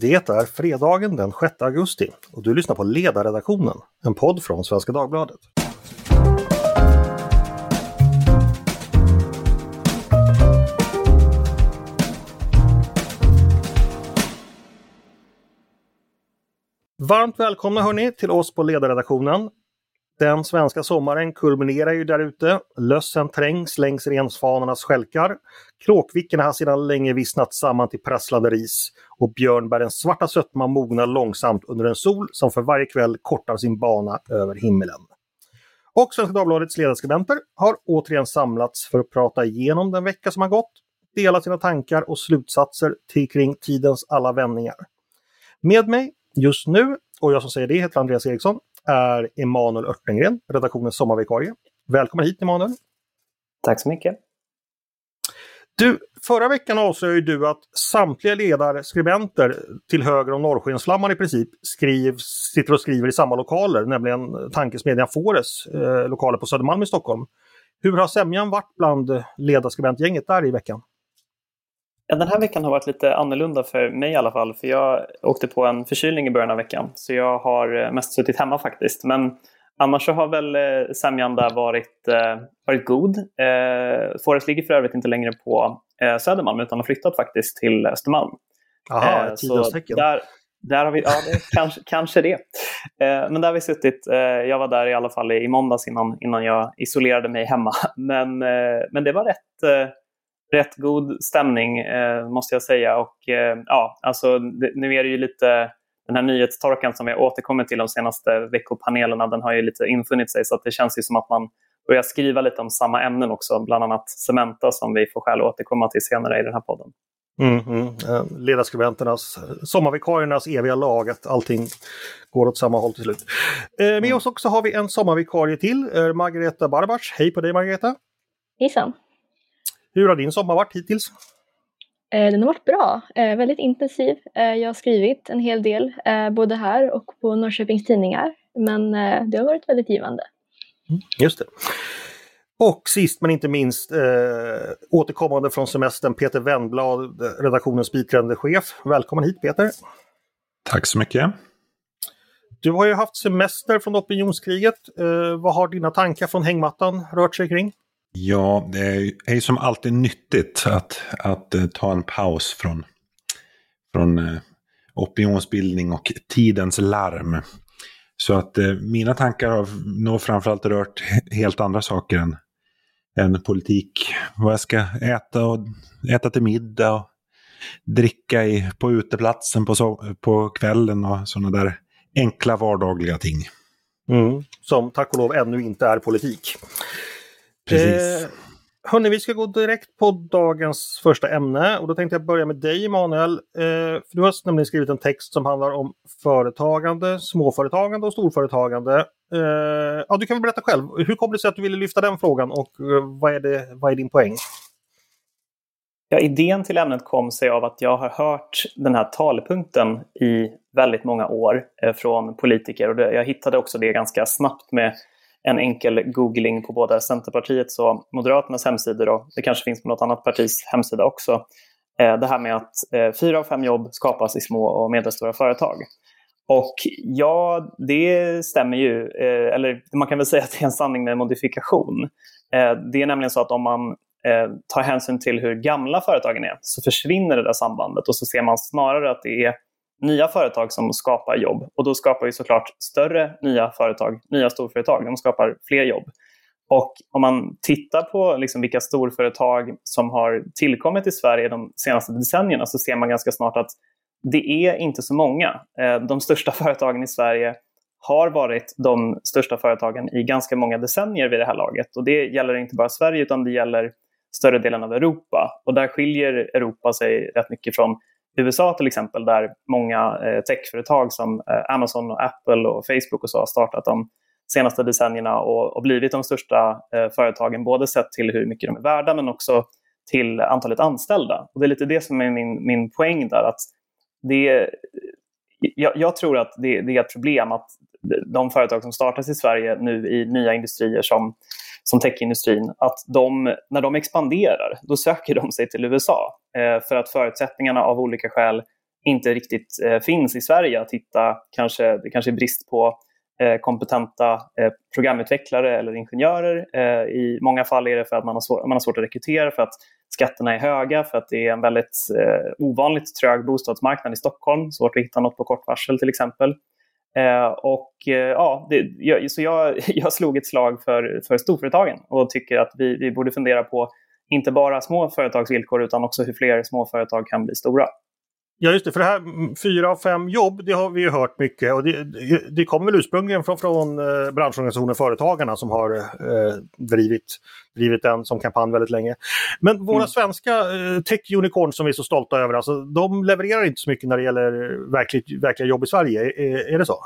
Det är fredagen den 6 augusti och du lyssnar på Ledarredaktionen, en podd från Svenska Dagbladet. Varmt välkomna hörni till oss på Ledarredaktionen. Den svenska sommaren kulminerar ju där ute. Lössen trängs längs rensfanornas skälkar. Kråkvickorna har sedan länge vissnat samman till prasslande ris och björnbärens svarta sötma mognar långsamt under en sol som för varje kväll kortar sin bana över himlen. Och Svenska Dagbladets ledarskribenter har återigen samlats för att prata igenom den vecka som har gått, dela sina tankar och slutsatser till kring tidens alla vändningar. Med mig just nu, och jag som säger det heter Andreas Eriksson, är Emanuel Örtengren, redaktionens sommarvikarie. Välkommen hit Emanuel! Tack så mycket! Du, förra veckan avslöjade du att samtliga ledarskribenter till höger om Norrskensflamman i princip skrivs, sitter och skriver i samma lokaler, nämligen tankesmedjan Fores eh, lokaler på Södermalm i Stockholm. Hur har sämjan varit bland ledarskribentgänget där i veckan? Den här veckan har varit lite annorlunda för mig i alla fall. För jag åkte på en förkylning i början av veckan. Så jag har eh, mest suttit hemma faktiskt. Men annars så har väl eh, sämjan där varit, eh, varit god. Eh, Forest ligger för övrigt inte längre på eh, Södermalm utan har flyttat faktiskt till Östermalm. Aha, eh, så där, där har vi, ja, det, kanske, kanske det. Eh, men där har vi suttit. Eh, jag var där i alla fall i måndags innan, innan jag isolerade mig hemma. Men, eh, men det var rätt rätt god stämning eh, måste jag säga. Och eh, ja, alltså det, nu är det ju lite den här nyhetstorkan som vi återkommit till de senaste veckopanelerna, den har ju lite infunnit sig så att det känns ju som att man börjar skriva lite om samma ämnen också, bland annat Cementa som vi får skäl att återkomma till senare i den här podden. Mm, mm. Ledarskribenternas, sommarvikariernas eviga lag, att allting går åt samma håll till slut. Eh, med mm. oss också har vi en sommarvikarie till, eh, Margareta Barbars. Hej på dig Margareta! Hejsan! Hur har din sommar varit hittills? Eh, den har varit bra, eh, väldigt intensiv. Eh, jag har skrivit en hel del, både här och på Norrköpings Tidningar. Men det har varit väldigt givande. Mm, just det. Och sist men inte minst eh, återkommande från semestern Peter Wennblad, redaktionens biträdande chef. Välkommen hit Peter! Tack så mycket! Du har ju haft semester från opinionskriget. Eh, vad har dina tankar från hängmattan rört sig kring? Ja, det är ju som alltid nyttigt att, att eh, ta en paus från, från eh, opinionsbildning och tidens larm. Så att eh, mina tankar har nog framförallt rört helt andra saker än, än politik. Vad jag ska äta och äta till middag och dricka i, på uteplatsen på, so på kvällen och sådana där enkla vardagliga ting. Mm, som tack och lov ännu inte är politik. Precis. Eh, hörni, vi ska gå direkt på dagens första ämne och då tänkte jag börja med dig Emanuel. Eh, för du har nämligen skrivit en text som handlar om företagande, småföretagande och storföretagande. Eh, ja, du kan väl berätta själv, hur kom det sig att du ville lyfta den frågan och eh, vad, är det, vad är din poäng? Ja, idén till ämnet kom sig av att jag har hört den här talepunkten i väldigt många år eh, från politiker och jag hittade också det ganska snabbt med en enkel googling på både Centerpartiets och Moderaternas hemsidor och det kanske finns på något annat partis hemsida också. Eh, det här med att eh, fyra av fem jobb skapas i små och medelstora företag. Och ja, det stämmer ju, eh, eller man kan väl säga att det är en sanning med modifikation. Det är nämligen så att om man tar hänsyn till hur gamla företagen är så försvinner det där sambandet och så ser man snarare att det är nya företag som skapar jobb. Och då skapar vi såklart större nya företag, nya storföretag. De skapar fler jobb. Och om man tittar på liksom vilka storföretag som har tillkommit i Sverige de senaste decennierna så ser man ganska snart att det är inte så många. Eh, de största företagen i Sverige har varit de största företagen i ganska många decennier vid det här laget. Och det gäller inte bara Sverige utan det gäller större delen av Europa. Och där skiljer Europa sig rätt mycket från USA till exempel, där många eh, techföretag som eh, Amazon, och Apple och Facebook och så har startat de senaste decennierna och, och blivit de största eh, företagen, både sett till hur mycket de är värda men också till antalet anställda. Och Det är lite det som är min, min poäng där. att det, jag, jag tror att det, det, är ett problem att de företag som startas i Sverige nu i nya industrier som som techindustrin, att de, när de expanderar, då söker de sig till USA. Eh, för att förutsättningarna av olika skäl inte riktigt eh, finns i Sverige. Att hitta, kanske, det kanske är brist på eh, kompetenta eh, programutvecklare eller ingenjörer. Eh, I många fall är det för att man har, svår, man har svårt att rekrytera, för att skatterna är höga, för att det är en väldigt eh, ovanligt trög bostadsmarknad i Stockholm. Svårt att hitta något på kort varsel till exempel. Eh, och eh, ja, det, jag, så jag, jag slog ett slag för, för storföretagen och tycker att vi, vi borde fundera på inte bara små företags villkor utan också hur fler små företag kan bli stora. Ja just det, för det här mm, fyra av fem jobb, det har vi ju hört mycket och det, det kommer väl ursprungligen från, från eh, branschorganisationen Företagarna som har eh, drivit, drivit den som kampanj väldigt länge. Men våra mm. svenska eh, tech unicorns som vi är så stolta över, alltså, de levererar inte så mycket när det gäller verkligt, verkliga jobb i Sverige, är, är det så?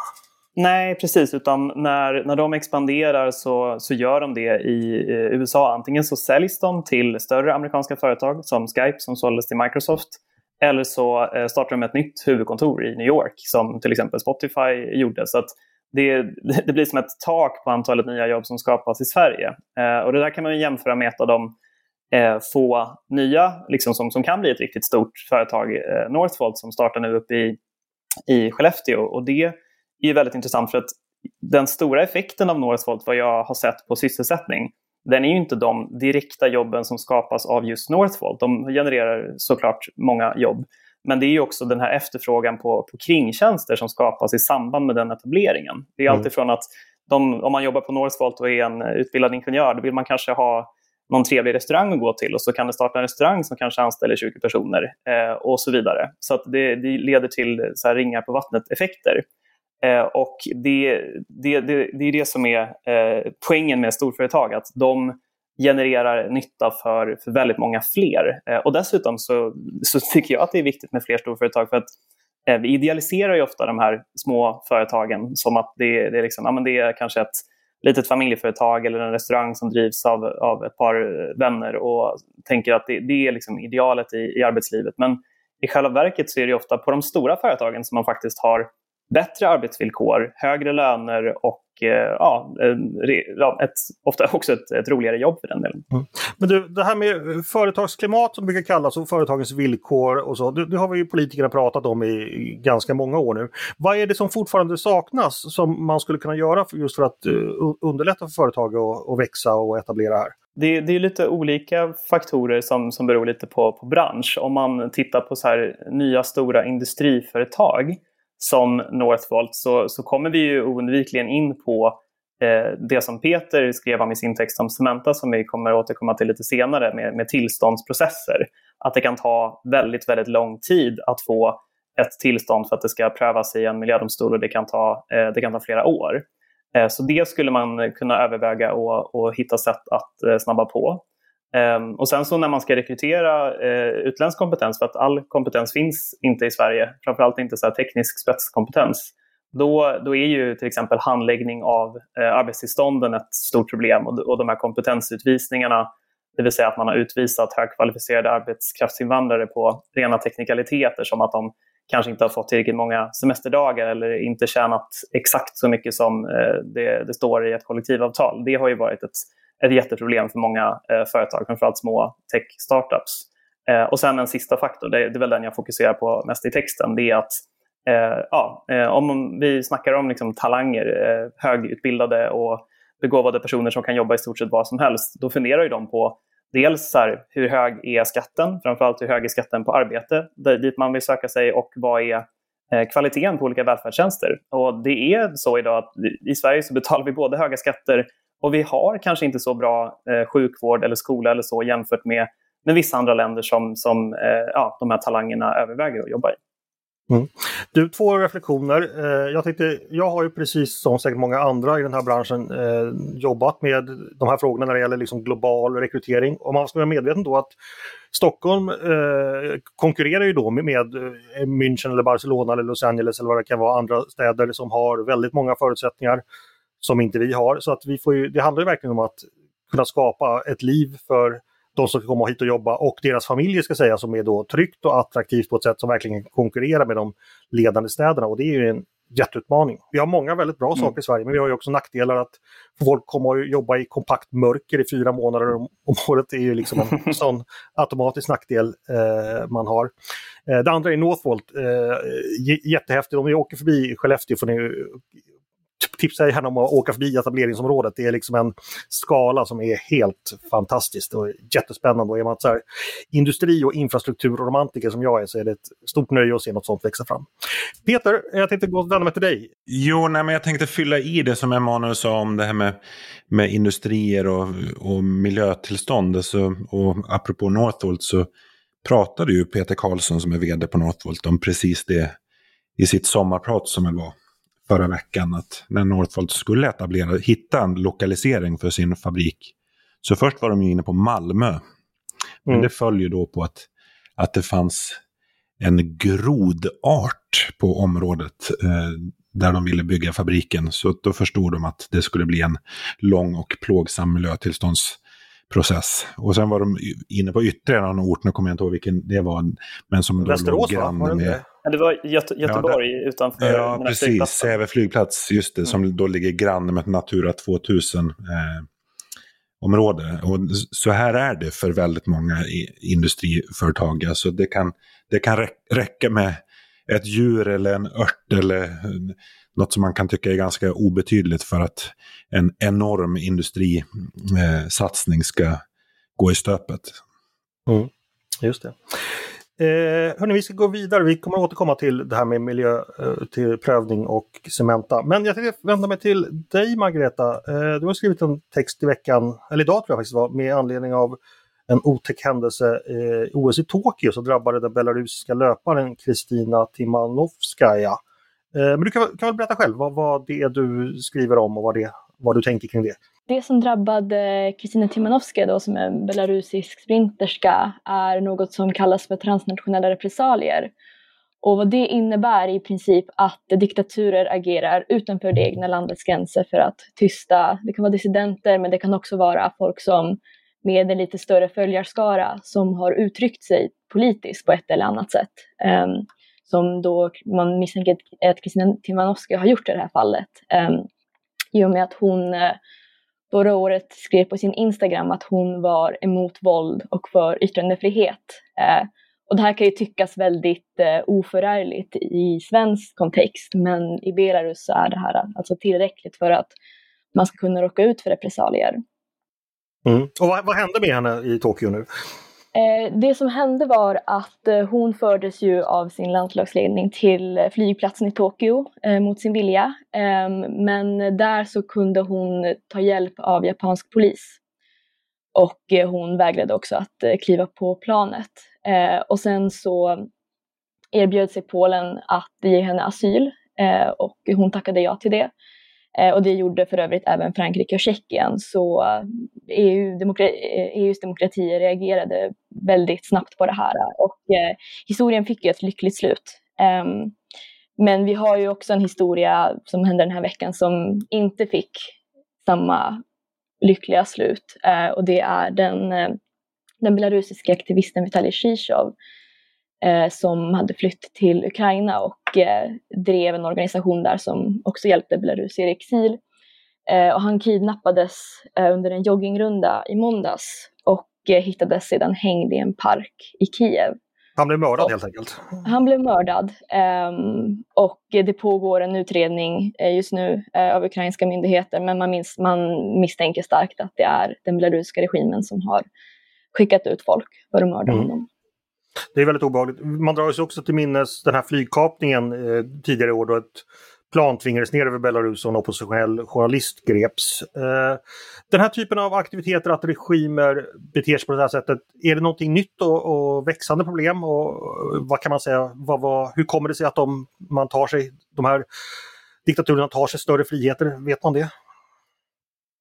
Nej, precis. Utan när, när de expanderar så, så gör de det i eh, USA. Antingen så säljs de till större amerikanska företag som Skype som såldes till Microsoft. Eller så eh, startar de ett nytt huvudkontor i New York som till exempel Spotify gjorde. Så att det, det blir som ett tak på antalet nya jobb som skapas i Sverige. Eh, och det där kan man jämföra med ett av de eh, få nya liksom som, som kan bli ett riktigt stort företag, eh, Northvolt, som startar nu uppe i, i Skellefteå. Och det är väldigt intressant för att den stora effekten av Northvolt, vad jag har sett på sysselsättning, den är ju inte de direkta jobben som skapas av just Northvolt. De genererar såklart många jobb. Men det är också den här efterfrågan på, på kringtjänster som skapas i samband med den etableringen. Det är mm. alltifrån att de, om man jobbar på Northvolt och är en utbildad ingenjör, då vill man kanske ha någon trevlig restaurang att gå till och så kan det starta en restaurang som kanske anställer 20 personer eh, och så vidare. Så det, det leder till så ringar på vattnet-effekter. Eh, och det, det, det, det är det som är eh, poängen med storföretag, att de genererar nytta för, för väldigt många fler. Eh, och dessutom så, så tycker jag att det är viktigt med fler storföretag för att eh, vi idealiserar ju ofta de här små företagen som att det, det, är, liksom, ja, men det är kanske ett litet familjeföretag eller en restaurang som drivs av, av ett par eh, vänner och tänker att det, det är liksom idealet i, i arbetslivet. Men i själva verket så är det ofta på de stora företagen som man faktiskt har bättre arbetsvillkor, högre löner och eh, ja, ett, ofta också ett, ett, roligare jobb för den delen. Mm. Men du, det här med företagsklimat som brukar kallas och företagens villkor och så, det, det har vi ju politikerna pratat om i, i, ganska många år nu. Vad är det som fortfarande saknas som man skulle kunna göra för, just för att uh, underlätta för företag att, att växa och etablera här? Det, det, är lite olika faktorer som, som beror lite på, på bransch. Om man tittar på så här, nya stora industriföretag som Northvolt så, så kommer vi ju oundvikligen in på eh, det som Peter skrev om i sin text om Cementa som vi kommer återkomma till lite senare med, med tillståndsprocesser. Att det kan ta väldigt, väldigt lång tid att få ett tillstånd för att det ska prövas i en miljödomstol och det kan ta, eh, det kan ta flera år. Eh, så det skulle man kunna överväga och, och hitta sätt att eh, snabba på. Ehm, och sen så när man ska rekrytera eh, utländsk kompetens, för att all kompetens finns inte i Sverige, framförallt inte så här teknisk spetskompetens, då, då är ju till exempel handläggning av eh, arbetstillstånden ett stort problem och, och de här kompetensutvisningarna, det vill säga att man har utvisat högkvalificerade arbetskraftsinvandrare på rena teknikaliteter som att de kanske inte har fått tillräckligt många semesterdagar eller inte tjänat exakt så mycket som eh, det, det står i ett kollektivavtal. Det har ju varit ett ett jätteproblem för många eh, företag, framförallt små tech-startups. Eh, och sen en sista faktor, det, det är väl den jag fokuserar på mest i texten, det är att eh, ja, eh, om vi snackar om liksom, talanger, eh, högutbildade och begåvade personer som kan jobba i stort sett vad som helst, då funderar ju de på dels här, hur hög är skatten, framförallt hur hög är skatten på arbete dit man vill söka sig och vad är eh, kvaliteten på olika välfärdstjänster. Och det är så idag att i Sverige så betalar vi både höga skatter och vi har kanske inte så bra eh, sjukvård eller skola eller så jämfört med, med vissa andra länder som, som eh, ja, de här talangerna överväger att jobba i. Mm. Du, två reflektioner. Eh, jag tänkte, jag har ju precis som säkert många andra i den här branschen eh, jobbat med de här frågorna när det gäller liksom global rekrytering. Och man ska vara medveten då att Stockholm eh, konkurrerar ju då med, med eh, München eller Barcelona eller Los Angeles eller vad det kan vara, andra städer som har väldigt många förutsättningar som inte vi har. Så att vi får ju, det handlar ju verkligen om att kunna skapa ett liv för de som ska komma hit och jobba och deras familjer ska säga som är då tryggt och attraktivt på ett sätt som verkligen konkurrerar med de ledande städerna. Och det är ju en jätteutmaning. Vi har många väldigt bra mm. saker i Sverige men vi har ju också nackdelar att folk kommer att jobba i kompakt mörker i fyra månader om, om året. Det är ju liksom en sån automatisk nackdel eh, man har. Eh, det andra är Northvolt. Eh, jättehäftigt. Om ni åker förbi Skellefteå får ni Typ tipsar jag gärna om att åka förbi etableringsområdet. Det är liksom en skala som är helt fantastisk och jättespännande. Och är man så här, industri och infrastrukturromantiker som jag är så är det ett stort nöje att se något sånt växa fram. Peter, jag tänkte gå och vända mig till dig. Jo, nej, men jag tänkte fylla i det som Emanuel sa om det här med, med industrier och, och miljötillstånd. Alltså, och apropå Northvolt så pratade ju Peter Karlsson som är vd på Northvolt om precis det i sitt sommarprat som det var förra veckan att när Northvolt skulle etablera, hitta en lokalisering för sin fabrik. Så först var de inne på Malmö. Men mm. det följer då på att, att det fanns en grodart på området eh, där de ville bygga fabriken. Så då förstod de att det skulle bli en lång och plågsam miljötillståndsprocess. Och sen var de inne på ytterligare en ort, nu kommer jag inte ihåg vilken det var. Men som Västerås då låg va? Med, Ja, det var Göte Göteborg ja, det, utanför Ja, precis. Säve flygplats, just det, mm. som då ligger granne med ett Natura 2000. Eh, område. Och så här är det för väldigt många industriföretag. Alltså det kan, det kan räcka med ett djur eller en ört eller något som man kan tycka är ganska obetydligt för att en enorm industrisatsning eh, ska gå i stöpet. Mm, just det. Eh, hörni, vi ska gå vidare. Vi kommer återkomma till det här med miljöprövning eh, och Cementa. Men jag tänkte vända mig till dig Margareta. Eh, du har skrivit en text i veckan, eller idag tror jag faktiskt var, med anledning av en otäck händelse eh, i eh, OS i Tokyo som drabbade den belarusiska löparen Kristina Timanovskaja. Eh, men du kan, kan väl berätta själv vad, vad det är du skriver om och vad, det, vad du tänker kring det? Det som drabbade Kristina Timanovska, då som är en belarusisk sprinterska är något som kallas för transnationella repressalier. Och vad det innebär i princip att diktaturer agerar utanför det egna landets gränser för att tysta, det kan vara dissidenter men det kan också vara folk som med en lite större följarskara som har uttryckt sig politiskt på ett eller annat sätt. Um, som då man misstänker att Kristina Timanovskaja har gjort i det här fallet. Um, I och med att hon uh, förra året skrev på sin Instagram att hon var emot våld och för yttrandefrihet. Eh, och det här kan ju tyckas väldigt eh, oförargligt i svensk kontext, men i Belarus så är det här alltså tillräckligt för att man ska kunna råka ut för repressalier. Mm. Och vad, vad hände med henne i Tokyo nu? Eh, det som hände var att eh, hon fördes ju av sin landslagsledning till flygplatsen i Tokyo eh, mot sin vilja. Ehm, men där så kunde hon ta hjälp av japansk polis. Och hon vägrade också att kliva på planet. Och sen så erbjöd sig Polen att ge henne asyl och hon tackade ja till det. Eh, och det gjorde för övrigt även Frankrike och Tjeckien. Så EU, demokra eh, e EUs demokratier reagerade väldigt snabbt på det här. Och eh, historien fick ju ett lyckligt slut. Um, men vi har ju också en historia som hände den här veckan som inte fick samma lyckliga slut. Uh, och det är den, eh, den belarusiska aktivisten Vitalij Zjizjov eh, som hade flytt till Ukraina och eh, drev en organisation där som också hjälpte belarusier i exil. Eh, och han kidnappades eh, under en joggingrunda i måndags och eh, hittades sedan hängd i en park i Kiev. Han blev mördad och, helt enkelt? Han blev mördad. Um, och det pågår en utredning uh, just nu av ukrainska myndigheter men man, minns, man misstänker starkt att det är den belarusiska regimen som har skickat ut folk för att mörda mm. honom. Det är väldigt obehagligt. Man drar sig också till minnes den här flygkapningen eh, tidigare i år då ett plan tvingades ner över Belarus och en oppositionell journalist greps. Eh, den här typen av aktiviteter, att regimer beter sig på det här sättet, är det någonting nytt och, och växande problem? Och eh, vad kan man säga, vad, vad, hur kommer det sig att de, man tar sig, de här diktaturerna tar sig större friheter? Vet man det?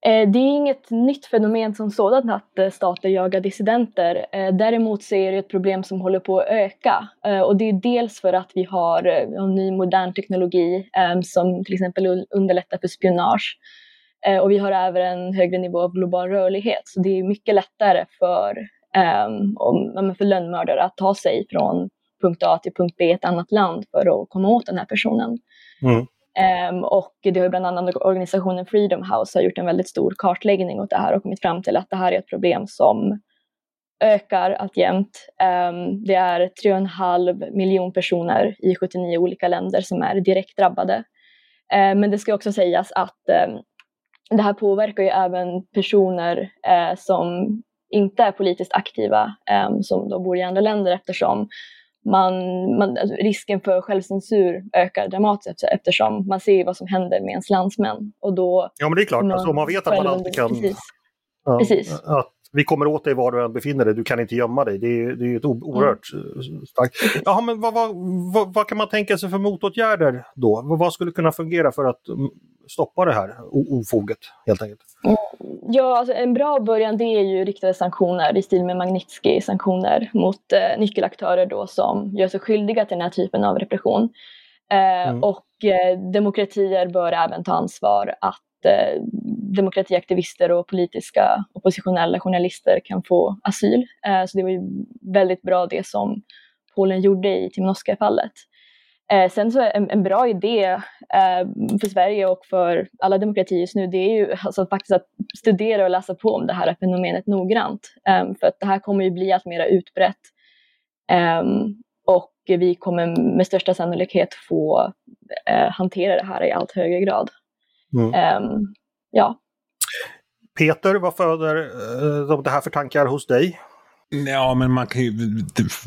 Eh, det är inget nytt fenomen som sådant att eh, stater jagar dissidenter. Eh, däremot så är det ett problem som håller på att öka. Och det är dels för att vi har en ny modern teknologi ehm, som till exempel underlättar för spionage. Och vi har även en högre nivå av global rörlighet. Så det är mycket lättare för, ehm, för lönnmördare att ta sig från punkt A till punkt B i ett annat land för att komma åt den här personen. Mm. Um, och det har bland annat organisationen Freedom House har gjort en väldigt stor kartläggning åt det här och kommit fram till att det här är ett problem som ökar alltjämt. Um, ehm, det är 3,5 miljon personer i 79 olika länder som är direkt drabbade. Um, men det ska också sägas att um, det här påverkar ju även personer uh, som inte är politiskt aktiva, um, som då bor i andra länder eftersom man, man, alltså risken för självcensur ökar dramatiskt eftersom man ser vad som händer med ens landsmän. Och då ja men det är klart, alltså, man vet att man alltid kan... Precis. Ja, precis. Att vi kommer åt dig var du än befinner dig, du kan inte gömma dig. Det är, det är ett oerhört mm. starkt... Jaha, men vad, vad, vad, vad, kan man tänka sig för motåtgärder då? Vad skulle kunna fungera för att mm, stoppa det här ofoget helt enkelt? Mm. Ja, alltså en bra början det är ju riktade sanktioner i stil med Magnitsky-sanktioner mot eh, nyckelaktörer då som gör sig skyldiga till den här typen av repression. Eh, mm. Och eh, demokratier bör även ta ansvar att eh, demokratiaktivister och politiska oppositionella journalister kan få asyl. Eh, så det var ju väldigt bra det som Polen gjorde i Timnosska-fallet. Eh, sen så en, en bra idé eh, för Sverige och för alla demokratier just nu det är ju alltså faktiskt att studera och läsa på om det här fenomenet noggrant. Eh, för att det här kommer ju bli allt mer utbrett. Ehm, och vi kommer med största sannolikhet få eh, hantera det här i allt högre grad. Mm. Ehm, ja. Peter, vad föder uh, det här för tankar hos dig? Ja, men man kan ju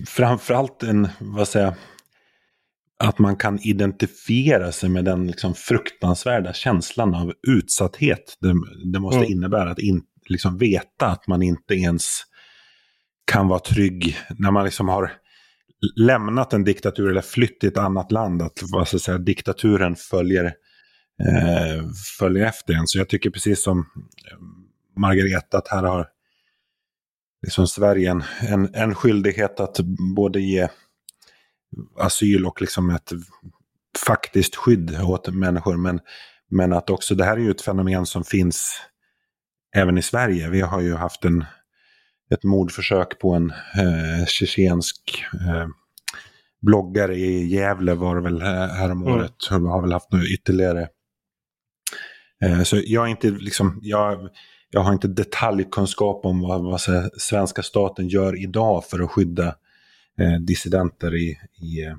framförallt en, vad säger jag, att man kan identifiera sig med den liksom fruktansvärda känslan av utsatthet det, det måste mm. innebära att in, liksom veta att man inte ens kan vara trygg när man liksom har lämnat en diktatur eller flytt till ett annat land. Att vad ska säga, diktaturen följer, eh, följer efter en. Så jag tycker precis som Margareta att här har liksom Sverige en, en, en skyldighet att både ge asyl och liksom ett faktiskt skydd åt människor. Men, men att också, det här är ju ett fenomen som finns även i Sverige. Vi har ju haft en, ett mordförsök på en eh, tjetjensk eh, bloggare i Gävle var det väl häromåret. Mm. har väl haft nu ytterligare. Eh, så jag är inte liksom, jag, jag har inte detaljkunskap om vad, vad svenska staten gör idag för att skydda eh, dissidenter i, i, eh,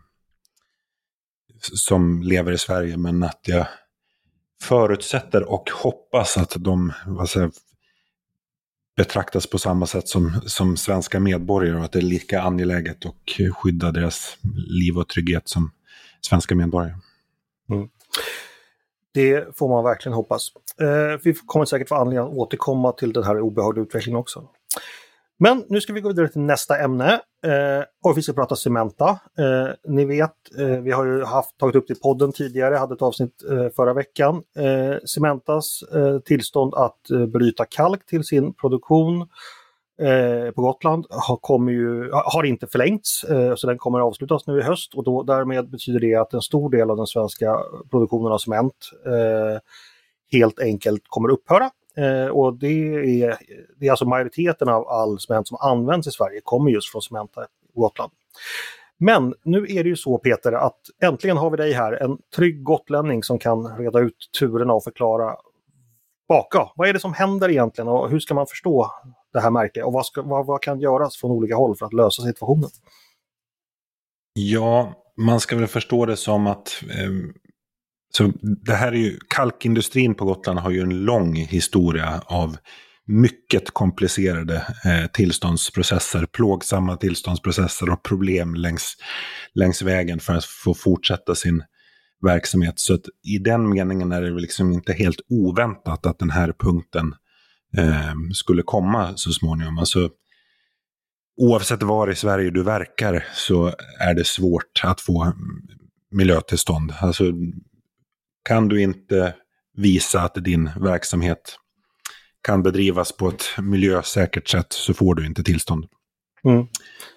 som lever i Sverige. Men att jag förutsätter och hoppas att de vad säger, betraktas på samma sätt som, som svenska medborgare och att det är lika angeläget att skydda deras liv och trygghet som svenska medborgare. Mm. Det får man verkligen hoppas. Eh, vi kommer säkert få anledning att återkomma till den här obehagliga utvecklingen också. Men nu ska vi gå vidare till nästa ämne eh, och vi ska prata Cementa. Eh, ni vet, eh, vi har ju haft, tagit upp det i podden tidigare, hade ett avsnitt eh, förra veckan. Eh, Cementas eh, tillstånd att eh, bryta kalk till sin produktion Eh, på Gotland har, kommer ju, har inte förlängts, eh, så den kommer att avslutas nu i höst och då, därmed betyder det att en stor del av den svenska produktionen av cement eh, helt enkelt kommer att upphöra. Eh, och det är, det är alltså majoriteten av all cement som används i Sverige kommer just från Cementa på Gotland. Men nu är det ju så Peter att äntligen har vi dig här, en trygg gotlänning som kan reda ut turerna och förklara baka. Vad är det som händer egentligen och hur ska man förstå det här märket och vad, ska, vad, vad kan göras från olika håll för att lösa situationen? Ja, man ska väl förstå det som att eh, så det här är ju, kalkindustrin på Gotland har ju en lång historia av mycket komplicerade eh, tillståndsprocesser, plågsamma tillståndsprocesser och problem längs, längs vägen för att få fortsätta sin verksamhet. Så att i den meningen är det liksom inte helt oväntat att den här punkten skulle komma så småningom. Alltså, oavsett var i Sverige du verkar så är det svårt att få miljötillstånd. Alltså, kan du inte visa att din verksamhet kan bedrivas på ett miljösäkert sätt så får du inte tillstånd. Mm.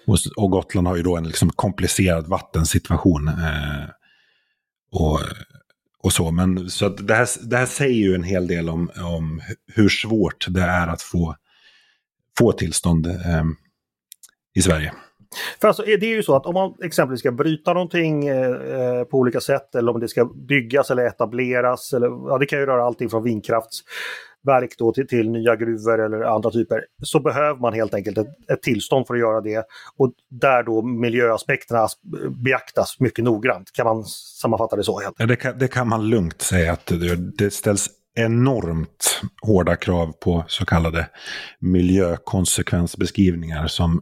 Och, och, Gotland har ju då en liksom komplicerad vattensituation. Eh, och, och så. Men så att det, här, det här säger ju en hel del om, om hur svårt det är att få, få tillstånd eh, i Sverige. För alltså, det är ju så att om man exempelvis ska bryta någonting eh, eh, på olika sätt eller om det ska byggas eller etableras, eller, ja, det kan ju röra allting från verk då till, till nya gruvor eller andra typer, så behöver man helt enkelt ett, ett, tillstånd för att göra det. Och där då miljöaspekterna beaktas mycket noggrant. Kan man sammanfatta det så? Helt? enkelt? det, kan, det kan man lugnt säga att det, det ställs enormt hårda krav på så kallade miljökonsekvensbeskrivningar som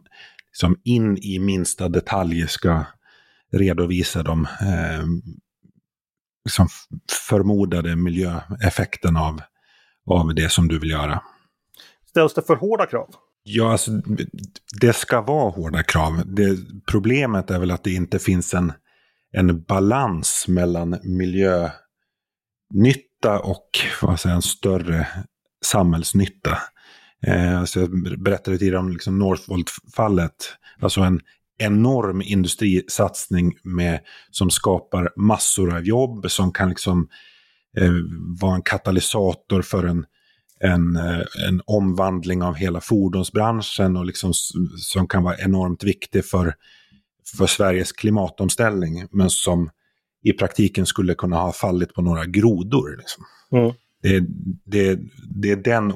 som in i minsta detalj ska redovisa de eh, liksom förmodade miljöeffekten av, av det som du vill göra. Ställs det för hårda krav? Ja, alltså, det ska vara hårda krav. Det, problemet är väl att det inte finns en, en balans mellan miljönytta och vad säger, en större samhällsnytta. Eh, alltså jag berättade tidigare om liksom Northvolt-fallet. Alltså en enorm industrisatsning med, som skapar massor av jobb, som kan liksom eh, vara en katalysator för en, en, eh, en omvandling av hela fordonsbranschen och liksom, som kan vara enormt viktig för, för Sveriges klimatomställning, men som i praktiken skulle kunna ha fallit på några grodor. Liksom. Mm. Det, det, det är den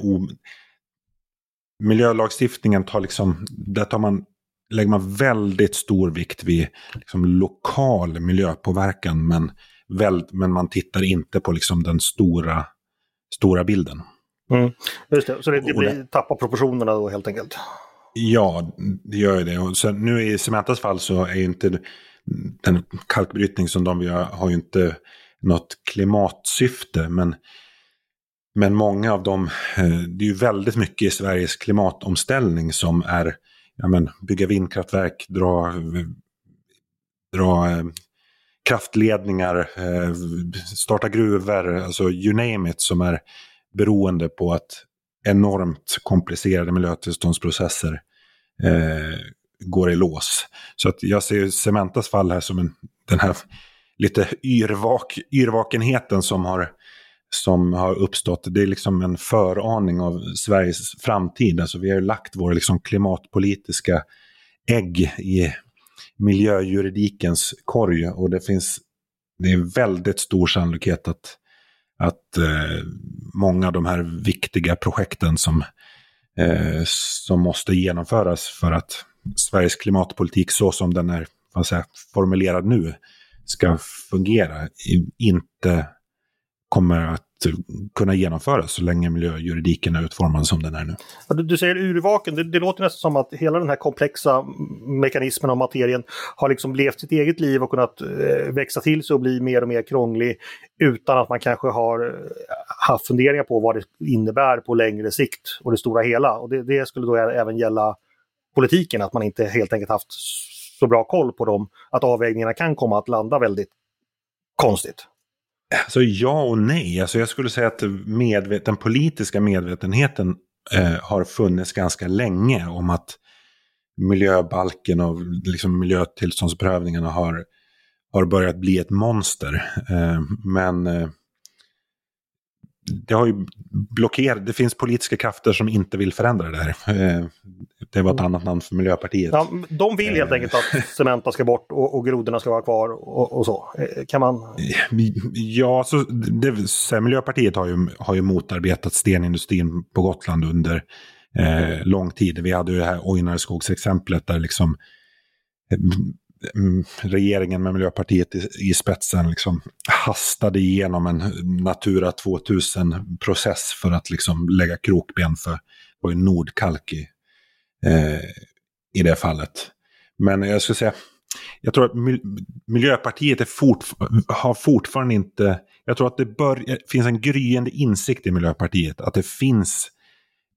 miljölagstiftningen tar liksom, där tar man, lägger man väldigt stor vikt vid liksom lokal miljöpåverkan. Men, väl, men man tittar inte på liksom den stora, stora bilden. Mm. Just det, så det, det blir, tappar proportionerna då helt enkelt? Ja, det gör ju det. Och sen, nu i Cementas fall så är ju inte den kalkbrytning som de gör har ju inte något klimatsyfte. Men men många av dem, eh, det är ju väldigt mycket i Sveriges klimatomställning som är ja, men, bygga vindkraftverk, dra, dra eh, kraftledningar, eh, starta gruvor, alltså you name it, som är beroende på att enormt komplicerade miljötillståndsprocesser eh, går i lås. Så att jag ser Cementas fall här som en, den här lite yrvak, yrvakenheten som har som har uppstått. Det är liksom en föraning av Sveriges framtid. Alltså vi har lagt våra liksom klimatpolitiska ägg i miljöjuridikens korg. Och det finns det är väldigt stor sannolikhet att, att eh, många av de här viktiga projekten som, eh, som måste genomföras för att Sveriges klimatpolitik så som den är säga, formulerad nu ska fungera, inte kommer att eh, kunna genomföras så länge miljöjuridiken är utformad som den är nu. Du, du säger urvaken, det, det, låter nästan som att hela den här komplexa mekanismen av materien har liksom levt sitt eget liv och kunnat eh, växa till sig och bli mer och mer krånglig utan att man kanske har eh, haft funderingar på vad det innebär på längre sikt och det stora hela. Och det, det skulle då även gälla politiken, att man inte helt enkelt haft så bra koll på dem, att avvägningarna kan komma att landa väldigt konstigt. Alltså ja och nej. Alltså jag skulle säga att medvet den politiska medvetenheten eh, har funnits ganska länge om att miljöbalken och liksom miljötillståndsprövningarna har, har börjat bli ett monster. Eh, men eh, det har ju blockerat, det finns politiska krafter som inte vill förändra det här. Eh, det var ett annat namn för Miljöpartiet. Ja, de vill helt enkelt att Cementa ska bort och, och grodorna ska vara kvar och, och, så. Eh, kan man... Ja, så det, så Miljöpartiet har ju, har ju motarbetat stenindustrin på Gotland under eh, lång tid. Vi hade ju det här Ojnarskogsexemplet där liksom Mm, regeringen med Miljöpartiet i, i spetsen liksom hastade igenom en Natura 2000-process för att liksom lägga krokben för var Nordkalk i, eh, i det fallet. Men jag skulle säga, jag tror att Miljöpartiet är fort, har fortfarande inte... Jag tror att det bör, finns en gryende insikt i Miljöpartiet att det finns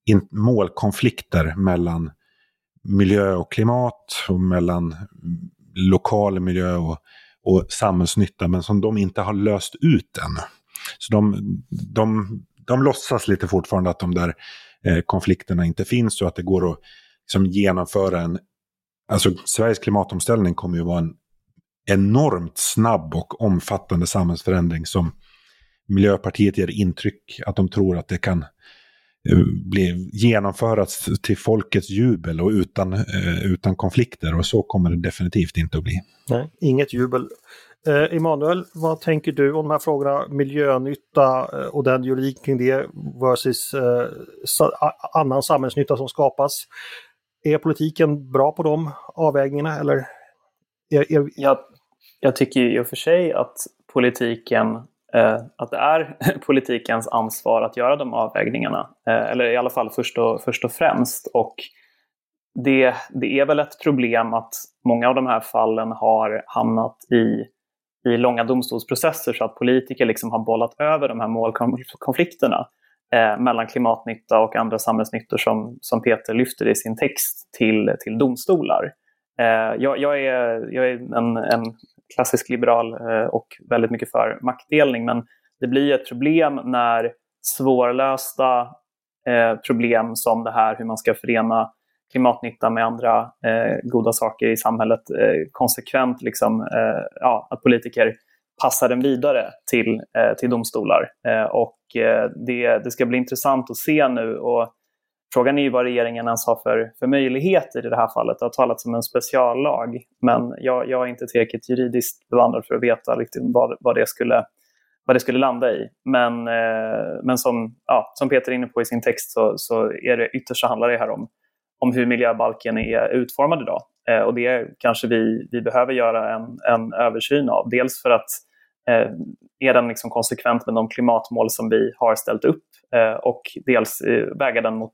in, målkonflikter mellan miljö och klimat och mellan lokal miljö och, och samhällsnytta, men som de inte har löst ut än. Så de, de, de låtsas lite fortfarande att de där eh, konflikterna inte finns och att det går att liksom, genomföra en... Alltså Sveriges klimatomställning kommer ju vara en enormt snabb och omfattande samhällsförändring som Miljöpartiet ger intryck att de tror att det kan bli, genomföras till folkets jubel och utan, utan konflikter. Och så kommer det definitivt inte att bli. Nej, inget jubel. Eh, Emanuel, vad tänker du om de här frågorna? Miljönytta och den juridik kring det versus eh, annan samhällsnytta som skapas. Är politiken bra på de avvägningarna eller? Är, är... Jag, jag tycker i och för sig att politiken eh, Eh, att det är politikens ansvar att göra de avvägningarna. Eh, eller i alla fall först och, först och främst. Och det, det är väl ett problem att många av de här fallen har hamnat i, i långa domstolsprocesser så att politiker liksom har bollat över de här målkonflikterna eh, mellan klimatnytta och andra samhällsnyttor som, som Peter lyfter i sin text till, till domstolar. Eh, jag, jag, är, jag är en, en klassisk liberal eh, och väldigt mycket för maktdelning men det blir ett problem när svårlösta eh, problem som det här hur man ska förena klimatnytta med andra eh, goda saker i samhället konsekvent, liksom, ja, att politiker passar den vidare till, till domstolar. Och det, det ska bli intressant att se nu. Och frågan är ju vad regeringen ens har för, för möjligheter i det här fallet. Det har talats om en speciallag, men jag, jag är inte tillräckligt juridiskt bevandrad för att veta riktigt vad, vad, det, skulle, vad det skulle landa i. Men, eh, men som, ja, som Peter är inne på i sin text så, så är det ytterst så handlar det här om om hur miljöbalken är utformad idag. Eh, och det kanske vi, vi behöver göra en, en översyn av. Dels för att eh, är den liksom konsekvent med de klimatmål som vi har ställt upp eh, och dels eh, väga den mot,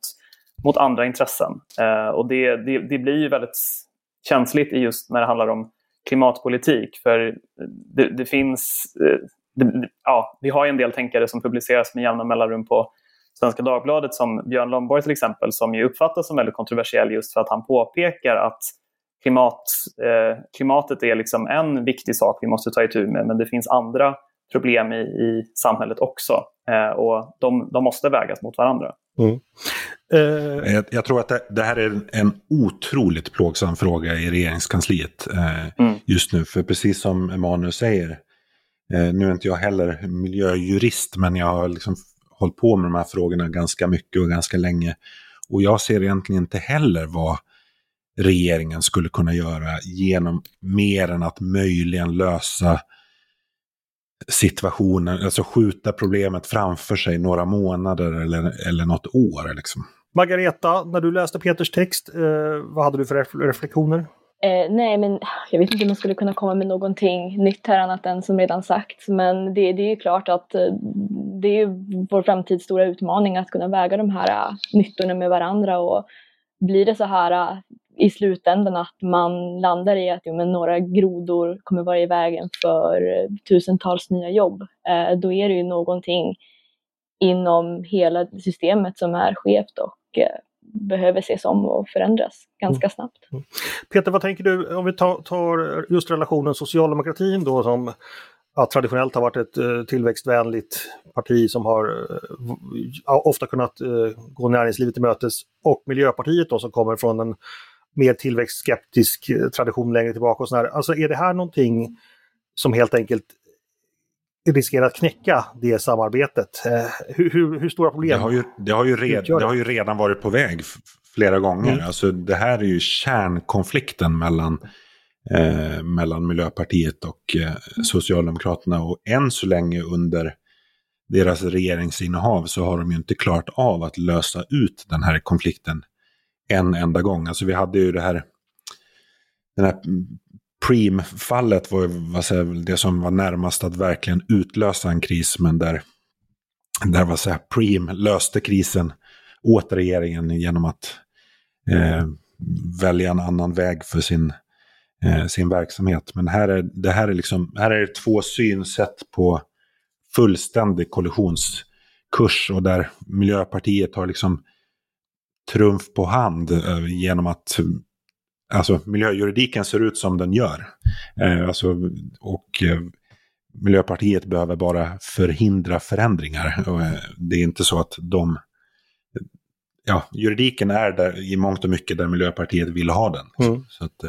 mot andra intressen. Eh, och det, det, det, blir ju väldigt känsligt just när det handlar om klimatpolitik för det, det finns eh, det, ja, vi har en del tänkare som publiceras med jämna mellanrum på Svenska Dagbladet som Björn Lomborg till exempel som ju uppfattas som väldigt kontroversiell just för att han påpekar att klimat, eh, klimatet är liksom en viktig sak vi måste ta itu med men det finns andra problem i, i samhället också eh, och de, de, måste vägas mot varandra. Mm. Uh... Jag, jag, tror att det, det, här är en otroligt plågsam fråga i regeringskansliet eh, mm. just nu. För precis som Emanuel säger, eh, nu är inte jag heller miljöjurist men jag har liksom hållit på med de här frågorna ganska mycket och ganska länge. Och jag ser egentligen inte heller vad regeringen skulle kunna göra genom mer än att möjligen lösa situationen, alltså skjuta problemet framför sig några månader eller, eller något år. Liksom. Margareta, när du läste Peters text, eh, vad hade du för reflektioner? Eh, nej, men jag vet inte om man skulle kunna komma med någonting nytt här annat än som redan sagts. Men det, det är ju klart att eh, det är vår framtids stora utmaning att kunna väga de här uh, nyttorna med varandra. Och blir det så här uh, i slutändan att man landar i att jo, men några grodor kommer vara i vägen för uh, tusentals nya jobb, uh, då är det ju någonting inom hela systemet som är skevt och behöver ses om och förändras ganska mm. snabbt. Mm. Peter, vad tänker du om vi tar, tar just relationen socialdemokratin då som ja, traditionellt har varit ett uh, tillväxtvänligt parti som har uh, ofta kunnat gå näringslivet till mötes och Miljöpartiet då som kommer från en mer tillväxtskeptisk tradition längre tillbaka. Och sådär. Alltså är det här någonting som helt enkelt riskerar att knäcka det samarbetet? Hur, hur, hur stora problem det har ju, det har ju, red, det har ju redan varit på väg flera gånger. Mm. Alltså, det här är ju kärnkonflikten mellan eh, mellan Miljöpartiet och eh, Socialdemokraterna. Och än så länge under deras regeringsinnehav så har de ju inte klarat av att lösa ut den här konflikten en enda gång. Alltså vi hade ju det här, den här Preem-fallet var, vad säger, det som var närmast att verkligen utlösa en kris, men där, där vad säger, Preem löste krisen åt regeringen genom att eh, välja en annan väg för sin eh, sin verksamhet. Men här är, det här är, liksom, här är två synsätt på fullständig kollisionskurs och där Miljöpartiet har liksom trumf på hand eh, genom att alltså, miljöjuridiken ser ut som den gör. Eh, alltså, och eh, Miljöpartiet behöver bara förhindra förändringar. Och, eh, det är inte så att de... Ja, juridiken är där i mångt och mycket där Miljöpartiet vill ha den. Mm. Så att,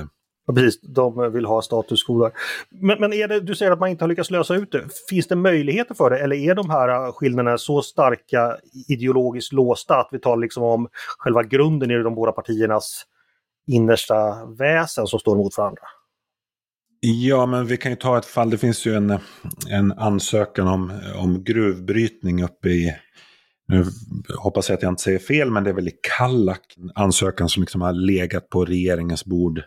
Ja, precis, de vill ha status quo där. Men, men är det, du säger att man inte har lyckats lösa ut det. Finns det möjligheter för det eller är de här skillnaderna så starka ideologiskt låsta att vi talar liksom om själva grunden i de båda partiernas innersta väsen som står mot varandra? Ja, men vi kan ju ta ett fall. Det finns ju en, en ansökan om, om gruvbrytning uppe i nu hoppas jag att jag inte säger fel, men det är väl i Kallak, ansökan som liksom har legat på regeringens bord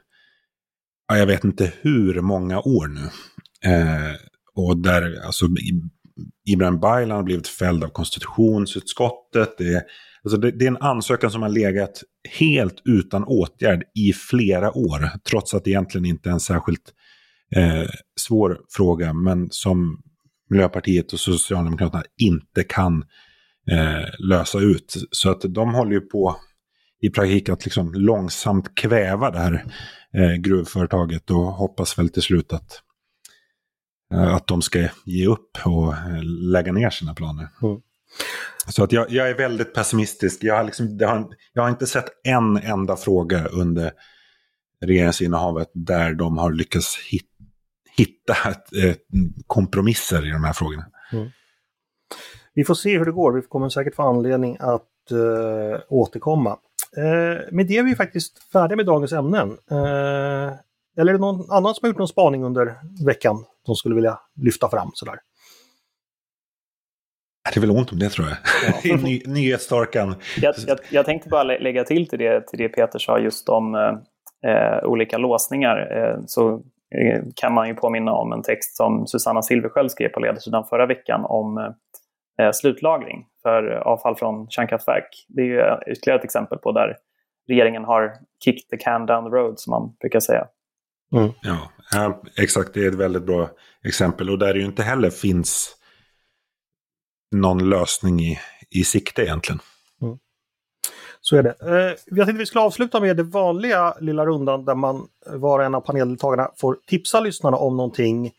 ja, jag vet inte hur många år nu. Eh, och där alltså Ibrahim Baylan har blivit fälld av konstitutionsutskottet. Det är, alltså det, det, är en ansökan som har legat helt utan åtgärd i flera år. Trots att det egentligen inte är en särskilt eh, svår fråga. Men som Miljöpartiet och Socialdemokraterna inte kan eh, lösa ut. Så att de håller ju på i praktiken att liksom långsamt kväva det här eh, gruvföretaget och hoppas väl till slut att, eh, att de ska ge upp och eh, lägga ner sina planer. Mm. Så att jag, jag, är väldigt pessimistisk. Jag har, liksom, har, jag har inte sett en enda fråga under regeringsinnehavet där de har lyckats hit, hitta ett, ett kompromisser i de här frågorna. Mm. Vi får se hur det går. Vi kommer säkert få anledning att uh, återkomma. Eh, med det är vi faktiskt färdiga med dagens ämnen. Eh, eller är det någon annan som har gjort någon spaning under veckan som skulle vilja lyfta fram sådär? Det är väl ont om det tror jag. Ja. Ny, nyhetstorkan. Jag, jag, jag, tänkte bara lägga till till det, till det Peter sa just om eh, olika låsningar. Eh, så eh, kan man ju påminna om en text som Susanna Silversköld skrev på ledarsidan förra veckan om eh, slutlagring för avfall från kärnkraftverk. Det är ju ytterligare ett exempel på där regeringen har kicked the can down the road som man brukar säga. Mm. Ja, exakt. Det är ett väldigt bra exempel och där det ju inte heller finns någon lösning i, i sikte egentligen. Mm. Så är det. Eh, jag tänkte att vi skulle avsluta med det vanliga lilla rundan där man var och en av paneldeltagarna får tipsa lyssnarna om någonting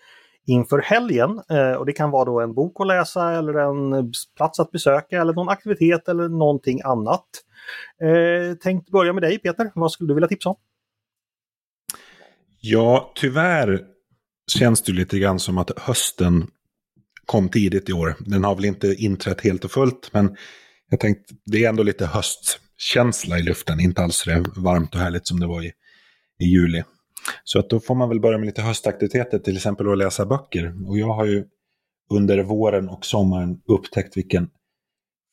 inför helgen. Eh, och det kan vara då en bok att läsa eller en plats att besöka eller någon aktivitet eller någonting annat. Eh, tänkte börja med dig Peter, vad skulle du vilja tipsa om? Ja, tyvärr känns det lite grann som att hösten kom tidigt i år. Den har väl inte inträtt helt och fullt, men jag tänkte det är ändå lite höstkänsla i luften. Inte alls det varmt och härligt som det var i, i juli. Så att då får man väl börja med lite höstaktiviteter, till exempel att läsa böcker. Och jag har ju under våren och sommaren upptäckt vilken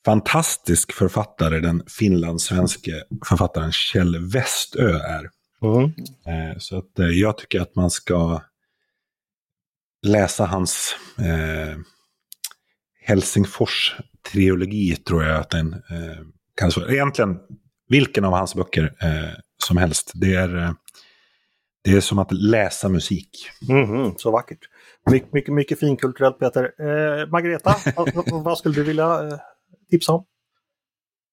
fantastisk författare den finlandssvenske författaren Kjell Westö är. Mm. Eh, så att eh, jag tycker att man ska läsa hans eh, Helsingfors-trilogi, tror jag att den eh, kallas för. Egentligen vilken av hans böcker eh, som helst. Det är eh, det är som att läsa musik. Mm -hmm, så vackert. My mycket, mycket finkulturellt Peter. Eh, Margareta, vad skulle du vilja eh, tipsa om?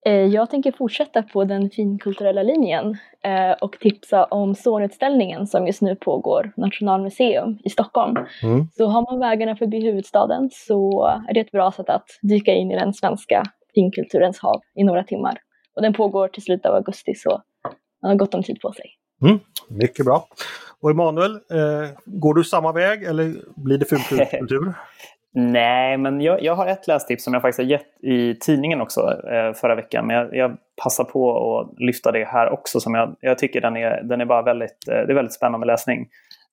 Eh, jag tänker fortsätta på den finkulturella linjen eh, och tipsa om Zornutställningen som just nu pågår Nationalmuseum i Stockholm. Mm. Så har man vägarna förbi huvudstaden så är det ett bra sätt att dyka in i den svenska finkulturens hav i några timmar. Och den pågår till slutet av augusti så man har gott om tid på sig. Mm, mycket bra. Och Emanuel, eh, går du samma väg eller blir det fulkultur? Nej, men jag, jag, har ett lästips som jag faktiskt har gett i tidningen också eh, förra veckan. Men jag, jag, passar på att lyfta det här också. Som jag, jag tycker den är, den är bara väldigt, eh, det är väldigt spännande läsning.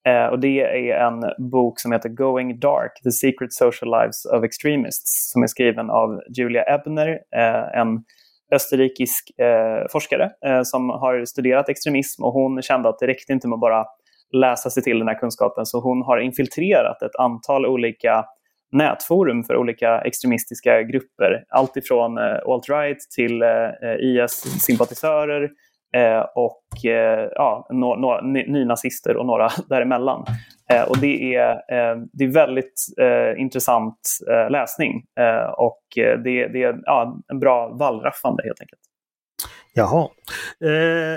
Eh, och det är en bok som heter Going Dark, The Secret Social Lives of Extremists. Som är skriven av Julia Ebner, eh, en österrikisk eh, forskare eh, som har studerat extremism och hon kände att det räckte inte med att bara läsa sig till den här kunskapen så hon har infiltrerat ett antal olika nätforum för olika extremistiska grupper. Allt ifrån eh, alt-right till eh, IS-sympatisörer eh, och eh, ja, no, no, nynazister och några däremellan. Eh, och det är, eh, det är väldigt eh, intressant eh, läsning eh, och eh, det, det är ja, en bra vallraffande helt enkelt. Jaha.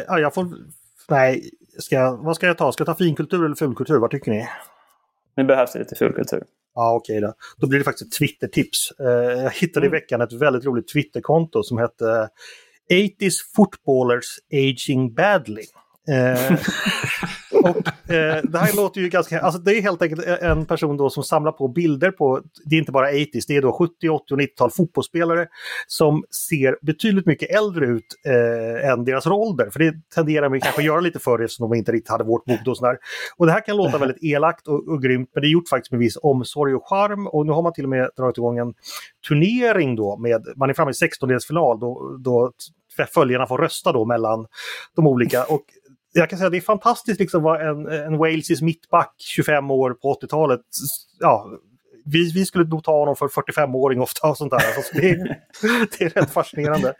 ja, jag får... Nej, ska vad ska jag ta? Ska jag ta finkultur eller fulkultur? Vad tycker ni? Nu behövs det lite fulkultur. Ja, okej okay då. Då blir det faktiskt ett Twitter-tips. jag hittade mm. i veckan ett väldigt roligt Twitterkonto som hette 80s footballers aging badly. Eh, och eh, det här låter ju ganska... Alltså det är helt enkelt en person då som samlar på bilder på, det är inte bara 80s, det är då 70, 80 och 90-tal fotbollsspelare som ser betydligt mycket äldre ut eh, än deras ålder. För det tenderar man kanske att göra lite förr eftersom de inte riktigt hade vårt mod och sådär. Och det här kan låta väldigt elakt och, och grymt, men det är gjort faktiskt med viss omsorg och charm. Och nu har man till och med dragit igång en turnering då med, man är framme i 16-delsfinal då, då följarna får rösta då mellan de olika. Och jag kan säga att det är fantastiskt liksom vad en, en walesisk mittback 25 år på 80-talet ja, vi, vi skulle nog ta honom för 45-åring ofta och sånt där. Alltså, det, är, det är rätt fascinerande.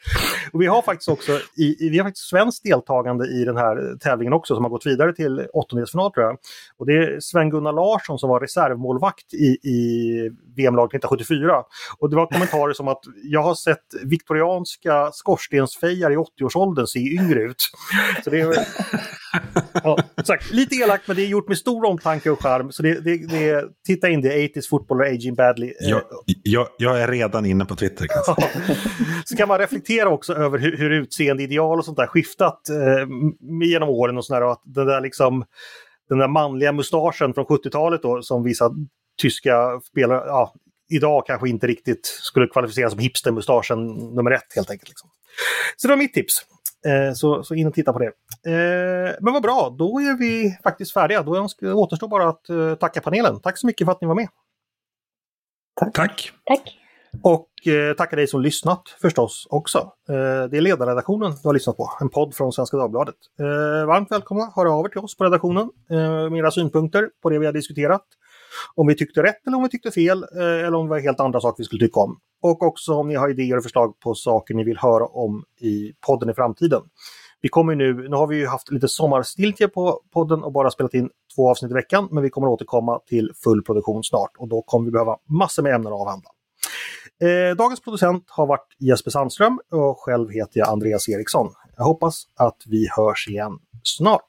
Och vi har faktiskt också i, vi har faktiskt svenskt deltagande i den här tävlingen också som har gått vidare till åttondelsfinal tror jag. Och det är Sven-Gunnar Larsson som var reservmålvakt i, i VM-laget 1974. Och det var kommentarer som att jag har sett viktorianska skorstensfejar i 80-årsåldern se yngre ut. Så det är, ja, sagt, lite elakt men det är gjort med stor omtanke och charm. Så det, det, det, titta in det, 80s football are aging badly. Jag, jag, jag, är redan inne på Twitter. Kan ja. Så kan man reflektera också över hur, hur utseendeideal och sånt där skiftat eh, genom åren och sådär. Och att den där liksom den där manliga mustaschen från 70-talet då som vissa tyska spelare, ja, idag kanske inte riktigt skulle kvalificeras som hipstermustaschen nummer ett helt enkelt. Liksom. Så det var mitt tips. Eh, så, så in och titta på det. Eh, men vad bra, då är vi faktiskt färdiga. Då återstår bara att eh, tacka panelen. Tack så mycket för att ni var med. Tack. Tack. Tack. Och eh, tacka dig som lyssnat förstås också. Eh, det är ledarredaktionen du har lyssnat på, en podd från Svenska Dagbladet. Eh, varmt välkomna, hör av er till oss på redaktionen eh, med era synpunkter på det vi har diskuterat. Om vi tyckte rätt eller om vi tyckte fel eh, eller om det var helt andra saker vi skulle tycka om. Och också om ni har idéer och förslag på saker ni vill höra om i podden i framtiden. Vi kommer nu, nu har vi ju haft lite sommarstiltje på podden och bara spelat in två avsnitt i veckan, men vi kommer återkomma till full produktion snart och då kommer vi behöva massor med ämnen att avhandla. Eh, dagens producent har varit Jesper Sandström och själv heter jag Andreas Eriksson. Jag hoppas att vi hörs igen snart.